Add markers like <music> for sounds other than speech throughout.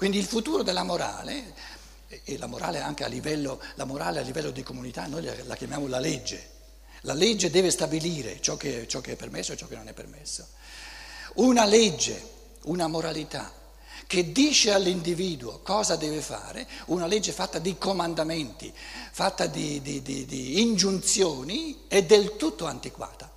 Quindi il futuro della morale, e la morale anche a livello, morale a livello di comunità, noi la chiamiamo la legge. La legge deve stabilire ciò che, ciò che è permesso e ciò che non è permesso. Una legge, una moralità che dice all'individuo cosa deve fare, una legge fatta di comandamenti, fatta di, di, di, di ingiunzioni, è del tutto antiquata.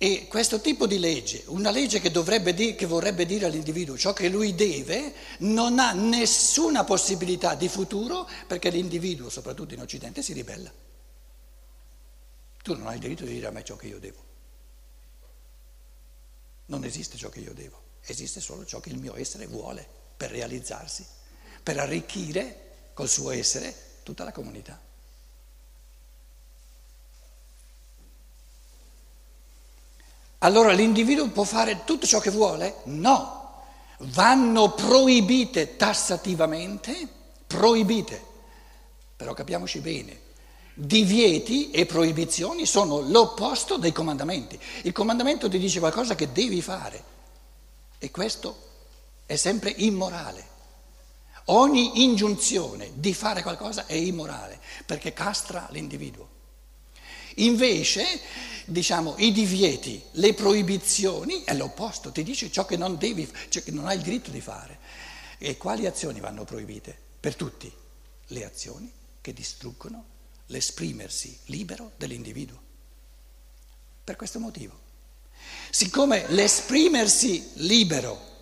E questo tipo di legge, una legge che, dire, che, vorrebbe dire all'individuo ciò che lui deve, non ha nessuna possibilità di futuro perché l'individuo, soprattutto in Occidente, si ribella. Tu non hai il diritto di dire a me ciò che io devo. Non esiste ciò che io devo, esiste solo ciò che il mio essere vuole per realizzarsi, per arricchire col suo essere tutta la comunità. Allora l'individuo può fare tutto ciò che vuole? No, vanno proibite tassativamente, proibite, però capiamoci bene, divieti e proibizioni sono l'opposto dei comandamenti. Il comandamento ti dice qualcosa che devi fare e questo è sempre immorale. Ogni ingiunzione di fare qualcosa è immorale perché castra l'individuo. Invece, diciamo, i divieti, le proibizioni è l'opposto, ti dice ciò che non devi, ciò che non hai il diritto di fare. E quali azioni vanno proibite? Per tutti, le azioni che distruggono l'esprimersi libero dell'individuo. Per questo motivo. Siccome l'esprimersi libero,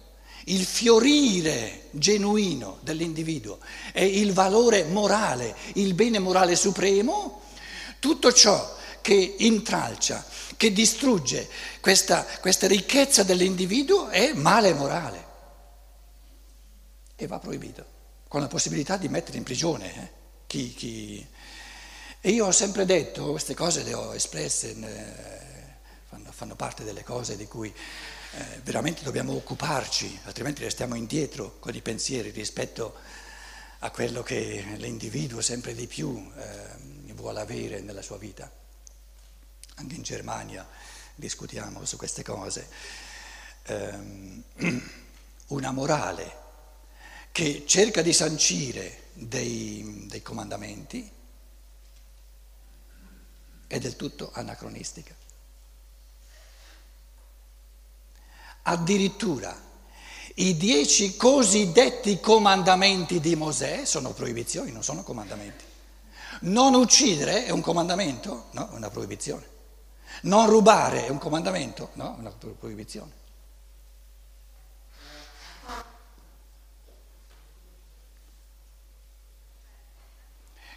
il fiorire genuino dell'individuo è il valore morale, il bene morale supremo, tutto ciò che intralcia, che distrugge. Questa, questa ricchezza dell'individuo è male morale. E va proibito, con la possibilità di mettere in prigione eh? chi, chi... E io ho sempre detto, queste cose le ho espresse, eh, fanno, fanno, parte delle cose di cui eh, veramente dobbiamo occuparci, altrimenti restiamo indietro con i pensieri rispetto a quello che l'individuo sempre di più eh, vuole avere nella sua vita anche in Germania discutiamo su queste cose, um, <clears throat> una morale che cerca di sancire dei, dei comandamenti è del tutto anacronistica. Addirittura i dieci cosiddetti comandamenti di Mosè sono proibizioni, non sono comandamenti. Non uccidere è un comandamento? No, è una proibizione. Non rubare è un comandamento? No, una proibizione.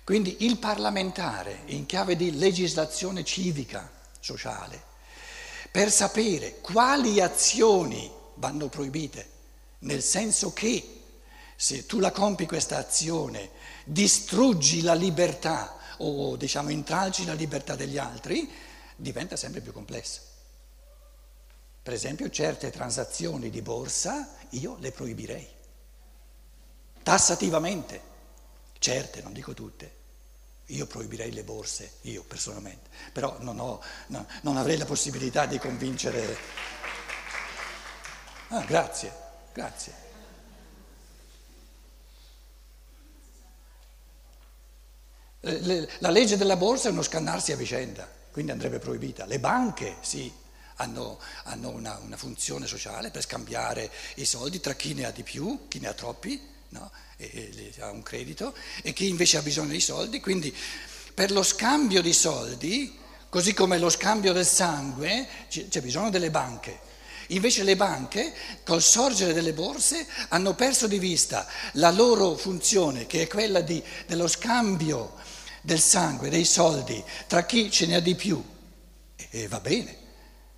Quindi il parlamentare in chiave di legislazione civica, sociale, per sapere quali azioni vanno proibite, nel senso che se tu la compi questa azione distruggi la libertà o diciamo intralci la libertà degli altri, diventa sempre più complesso. Per esempio certe transazioni di borsa io le proibirei, tassativamente, certe, non dico tutte. Io proibirei le borse, io personalmente, però non, ho, no, non avrei la possibilità di convincere. Ah, grazie, grazie. La legge della borsa è uno scannarsi a vicenda quindi andrebbe proibita. Le banche, sì, hanno, hanno una, una, funzione sociale per scambiare i soldi tra chi ne ha di più, chi ne ha troppi, no? e, e, ha un credito, e chi invece ha bisogno di soldi. Quindi per lo scambio di soldi, così come lo scambio del sangue, c'è bisogno delle banche. Invece le banche, col sorgere delle borse, hanno perso di vista la loro funzione, che è quella di, dello scambio del sangue, dei soldi, tra chi ce ne ha di più. E, va bene,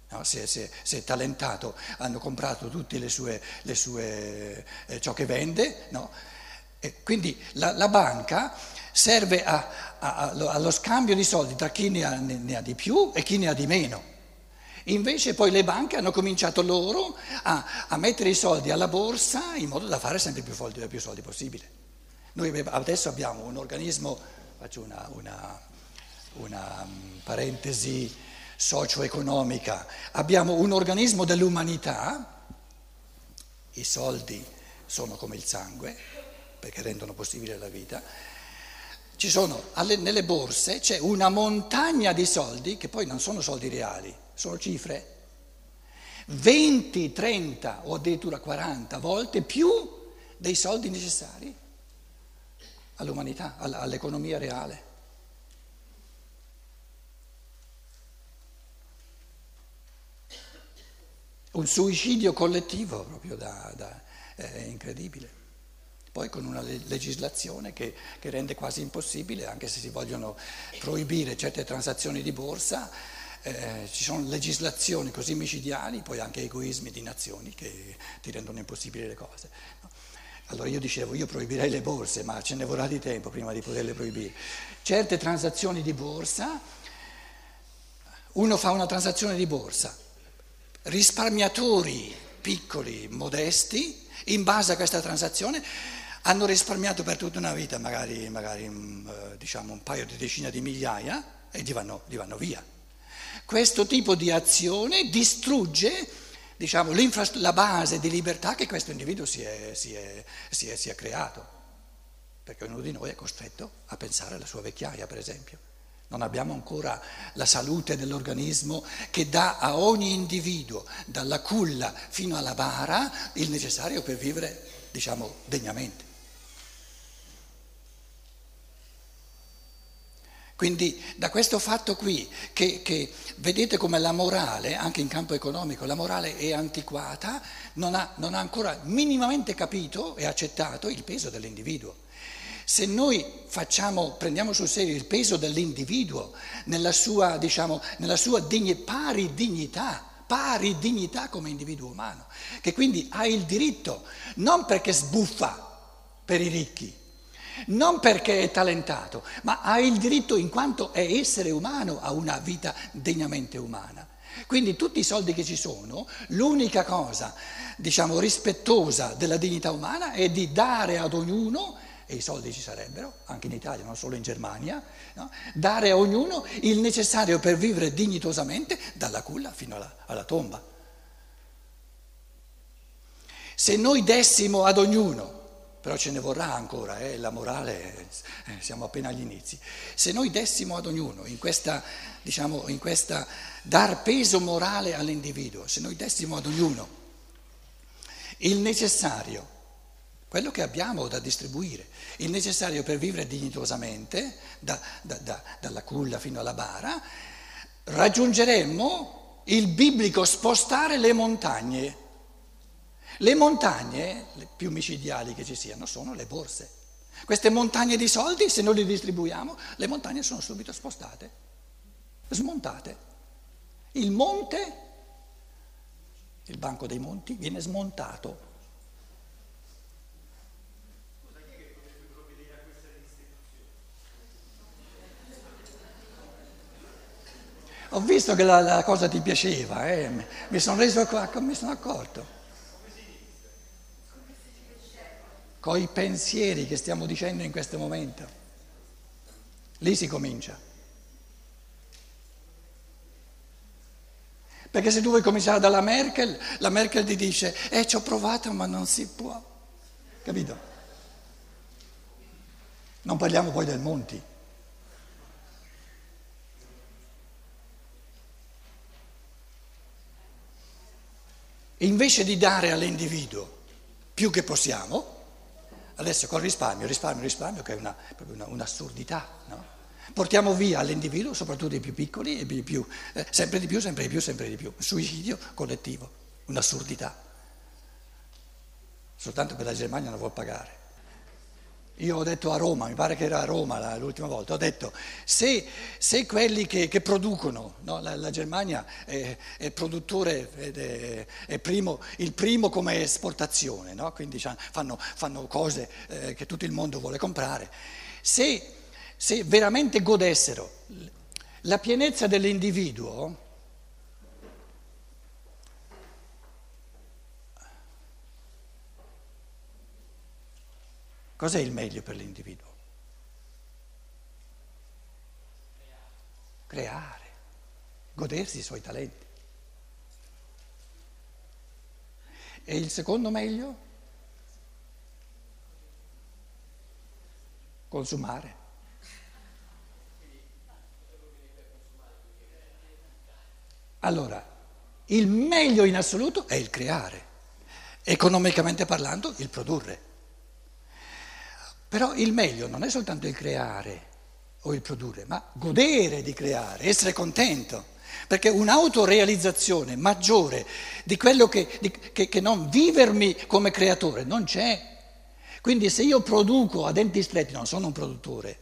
no? se, se, se, è talentato, hanno comprato tutte le sue, le sue eh, ciò che vende, no? quindi la, la, banca serve a, a, a, allo scambio di soldi tra chi ne ha, ne, ne ha, di più e chi ne ha di meno. Invece poi le banche hanno cominciato loro a, mettere i soldi alla borsa in modo da fare sempre più soldi, più soldi possibile. Noi adesso abbiamo un organismo faccio una, una, una mm, parentesi socio-economica, abbiamo un organismo dell'umanità, i soldi sono come il sangue, perché rendono possibile la vita. Ci sono, nelle borse c'è una montagna di soldi che poi non sono soldi reali, sono cifre 20, 30 o addirittura 40 volte più dei soldi necessari all'umanità, all'economia reale. Un suicidio collettivo proprio da, da, è incredibile. Poi con una legislazione che, che rende quasi impossibile, anche se si vogliono proibire certe transazioni di borsa, eh, ci sono legislazioni così micidiali, poi anche egoismi di nazioni che ti rendono impossibili le cose. Allora io dicevo, io proibirei le borse, ma ce ne vorrà di tempo prima di poterle proibire. Certe transazioni di borsa, uno fa una transazione di borsa, risparmiatori piccoli, modesti, in base a questa transazione hanno risparmiato per tutta una vita magari, magari eh, diciamo un paio di decine di migliaia e gli vanno, gli vanno via. Questo tipo di azione distrugge diciamo, la base di libertà che questo individuo si è, si, è, si, è, si è creato, perché ognuno di noi è costretto a pensare alla sua vecchiaia, per esempio. Non abbiamo ancora la salute dell'organismo che dà a ogni individuo, dalla culla fino alla bara, il necessario per vivere, diciamo, degnamente. Quindi da questo fatto qui, che, che, vedete come la morale, anche in campo economico, la morale è antiquata, non ha, non ha ancora minimamente capito e accettato il peso dell'individuo. Se noi facciamo, prendiamo sul serio il peso dell'individuo nella sua, diciamo, nella sua digni, pari dignità, pari dignità come individuo umano, che quindi ha il diritto, non perché sbuffa per i ricchi, non perché è talentato, ma ha il diritto in quanto è essere umano, a una vita degnamente umana. Quindi tutti i soldi che ci sono, l'unica cosa, diciamo, rispettosa della dignità umana è di dare ad ognuno, e i soldi ci sarebbero, anche in Italia, non solo in Germania, no? dare a ognuno il necessario per vivere dignitosamente dalla culla fino alla, alla tomba. Se noi dessimo ad ognuno però ce ne vorrà ancora, eh? la morale, eh, siamo appena agli inizi. Se noi dessimo ad ognuno in questa, diciamo, in questa dar peso morale all'individuo, se noi dessimo ad ognuno il necessario, quello che abbiamo da distribuire, il necessario per vivere dignitosamente, da, da, da, dalla culla fino alla bara, raggiungeremmo il biblico spostare le montagne. Le montagne, le più micidiali che ci siano, sono le borse. Queste montagne di soldi, se non li distribuiamo, le montagne sono subito spostate, smontate. Il monte, il banco dei monti, viene smontato. Ho visto che la, la cosa ti piaceva, eh? mi sono reso mi sono accorto. Coi pensieri che stiamo dicendo in questo momento. Lì si comincia. Perché se tu vuoi cominciare dalla Merkel, la Merkel ti dice, eh ci ho provato ma non si può. Capito? Non parliamo poi del Monti. Invece di dare all'individuo più che possiamo, Adesso col risparmio, risparmio, risparmio, che è una, una, un'assurdità, no? Portiamo via all'individuo, soprattutto i più piccoli, e più, eh, sempre di più, sempre di più, sempre di più. Suicidio collettivo, un'assurdità. Soltanto per la Germania non vuol pagare. Io ho detto a Roma, mi pare che era a Roma l'ultima volta, ho detto se, se quelli che, che producono, no, la, la, Germania è, è produttore, è, è primo, il primo come esportazione, no? quindi fanno, fanno cose eh, che tutto il mondo vuole comprare, se, se veramente godessero la pienezza dell'individuo, Cos'è il meglio per l'individuo? Creare, godersi i suoi talenti. E il secondo meglio? Consumare. Allora, il meglio in assoluto è il creare, economicamente parlando il produrre. Però il meglio non è soltanto il creare o il produrre, ma godere di creare, essere contento. Perché un'autorealizzazione maggiore di quello che, di, che, che non vivermi come creatore non c'è. Quindi se io produco a denti stretti, non sono un produttore,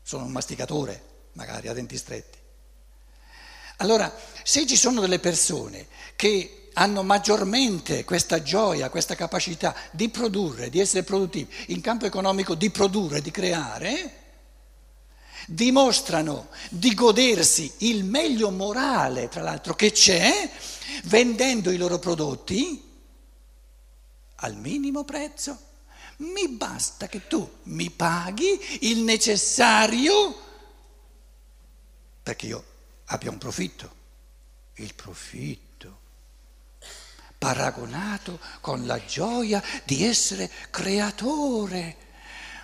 sono un masticatore, magari a denti stretti. Allora, se ci sono delle persone che hanno maggiormente questa gioia, questa capacità di produrre, di essere produttivi, in campo economico di produrre, di creare, dimostrano di godersi il meglio morale, tra l'altro, che c'è, vendendo i loro prodotti al minimo prezzo. Mi basta che tu mi paghi il necessario perché io abbia un profitto. Il profitto paragonato con la gioia di essere creatore.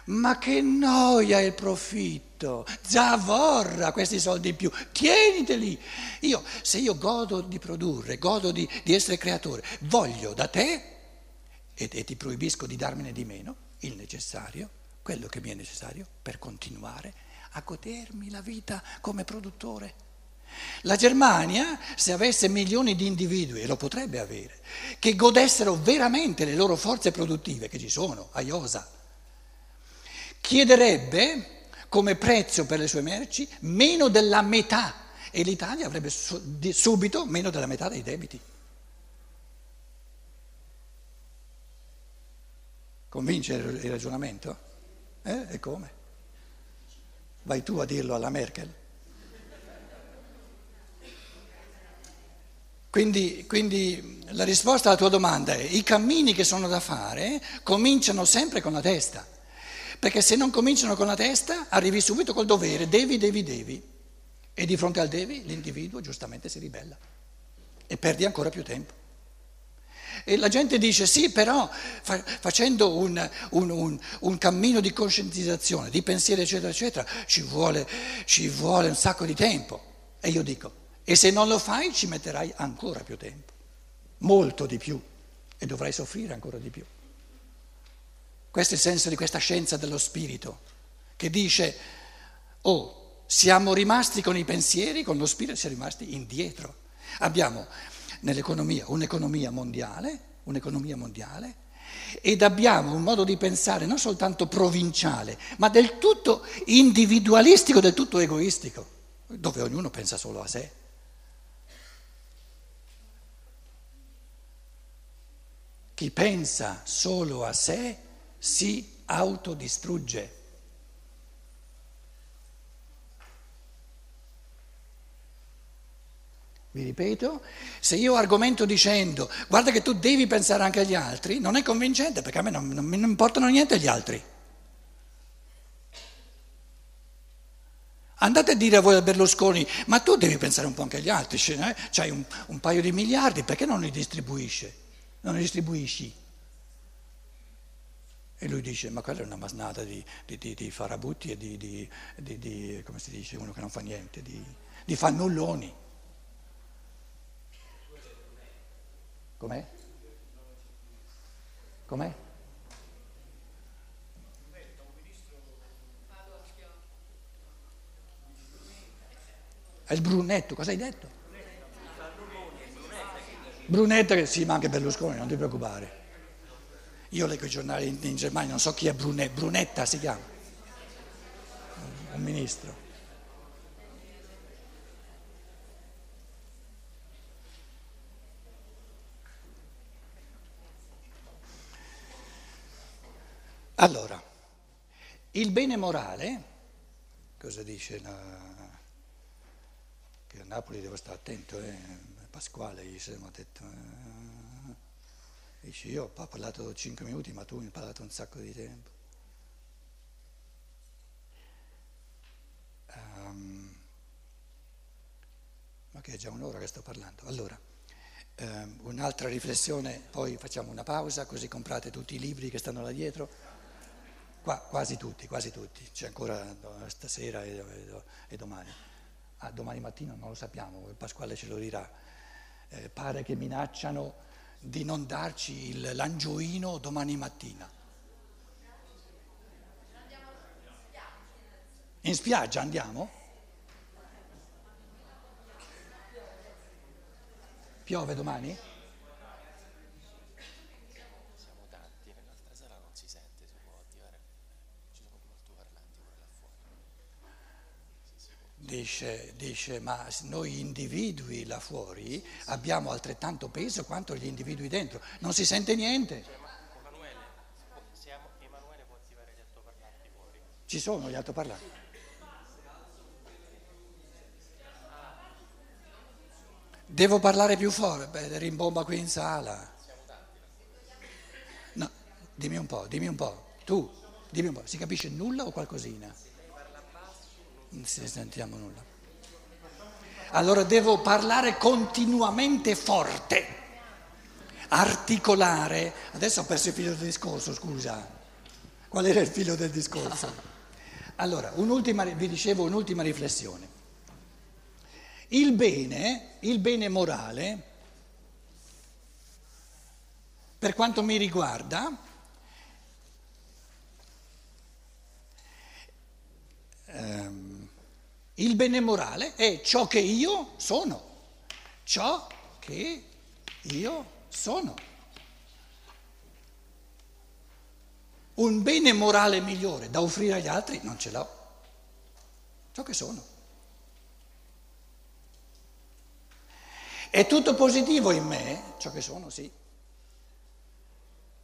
Ma che noia il profitto, zavorra questi soldi in più, tieniteli. Io, se io godo di produrre, godo di, di essere creatore, voglio da te, e, e ti proibisco di darmene di meno, il necessario, quello che mi è necessario per continuare a godermi la vita come produttore. La Germania, se avesse milioni di individui, e lo potrebbe avere, che godessero veramente le loro forze produttive, che ci sono, a Iosa, chiederebbe come prezzo per le sue merci meno della metà e l'Italia avrebbe subito meno della metà dei debiti. Convince il ragionamento? Eh? E come? Vai tu a dirlo alla Merkel? Quindi, quindi, la risposta alla tua domanda è i cammini che sono da fare cominciano sempre con la testa, perché se non cominciano con la testa arrivi subito col dovere, devi, devi, devi, e di fronte al devi l'individuo giustamente si ribella e perdi ancora più tempo. E la gente dice sì, però fa, facendo un, un, un, un, cammino di coscientizzazione, di pensiero, eccetera, eccetera, ci vuole, ci vuole un sacco di tempo. E io dico, e se non lo fai ci metterai ancora più tempo, molto di più, e dovrai soffrire ancora di più. Questo è il senso di questa scienza dello spirito, che dice, oh, siamo rimasti con i pensieri, con lo spirito, siamo rimasti indietro. Abbiamo nell'economia un'economia mondiale, un'economia mondiale, ed abbiamo un modo di pensare non soltanto provinciale, ma del tutto individualistico, del tutto egoistico, dove ognuno pensa solo a sé. Chi pensa solo a sé si autodistrugge. Vi ripeto, se io argomento dicendo guarda che tu devi pensare anche agli altri, non è convincente perché a me non, non mi importano niente gli altri. Andate a dire a voi a Berlusconi, ma tu devi pensare un po' anche agli altri, eh? c'hai un, un paio di miliardi, perché non li distribuisci? Non distribuisci. E lui dice, ma quella è una masnada di, di, di, di farabutti e di, come si dice, uno che non fa niente, di, fannulloni. Com'è? Com'è? È il brunetto, cosa hai detto? Brunetta che sì, ma anche Berlusconi, non ti preoccupare. Io leggo i giornali in, in Germania, non so chi è Brunetta, Brunetta si chiama, un ministro. Allora, il bene morale, cosa dice la, che a Napoli devo stare attento, eh? Pasquale gli siamo detto, eh, dice io ho parlato 5 minuti ma tu mi hai parlato un sacco di tempo. Um, ma che è già un'ora che sto parlando. Allora, um, un'altra riflessione, poi facciamo una pausa così comprate tutti i libri che stanno là dietro. Qua, quasi tutti, quasi tutti, c'è ancora stasera e, e, e domani. Ah, domani mattina non lo sappiamo, Pasquale ce lo dirà. Eh, pare che minacciano di non darci il, l'angioino domani mattina. In spiaggia andiamo? Piove domani? Siamo tanti, nell'altra sala non si sente, si può attivare, ci sono due altoparlanti pure là fuori. Dice, dice, ma noi individui là fuori abbiamo altrettanto peso quanto gli individui dentro. Non si sente niente. Ma Emanuele. Ci sono gli altoparlanti. Devo parlare più forte? Beh, rimbomba qui in sala. No, dimmi un po', dimmi un po'. Tu, dimmi un po', si capisce nulla o qualcosina? Non si sentiamo nulla. Allora devo parlare continuamente forte, articolare. Adesso ho perso il filo del discorso, scusa. Qual era il filo del discorso? <laughs> Allora, un'ultima, vi dicevo un'ultima riflessione. Il bene, il bene morale, per quanto mi riguarda, il bene morale è ciò che io sono, ciò che io sono. Un bene morale migliore da offrire agli altri non ce l'ho, ciò che sono. È tutto positivo in me, ciò che sono, sì.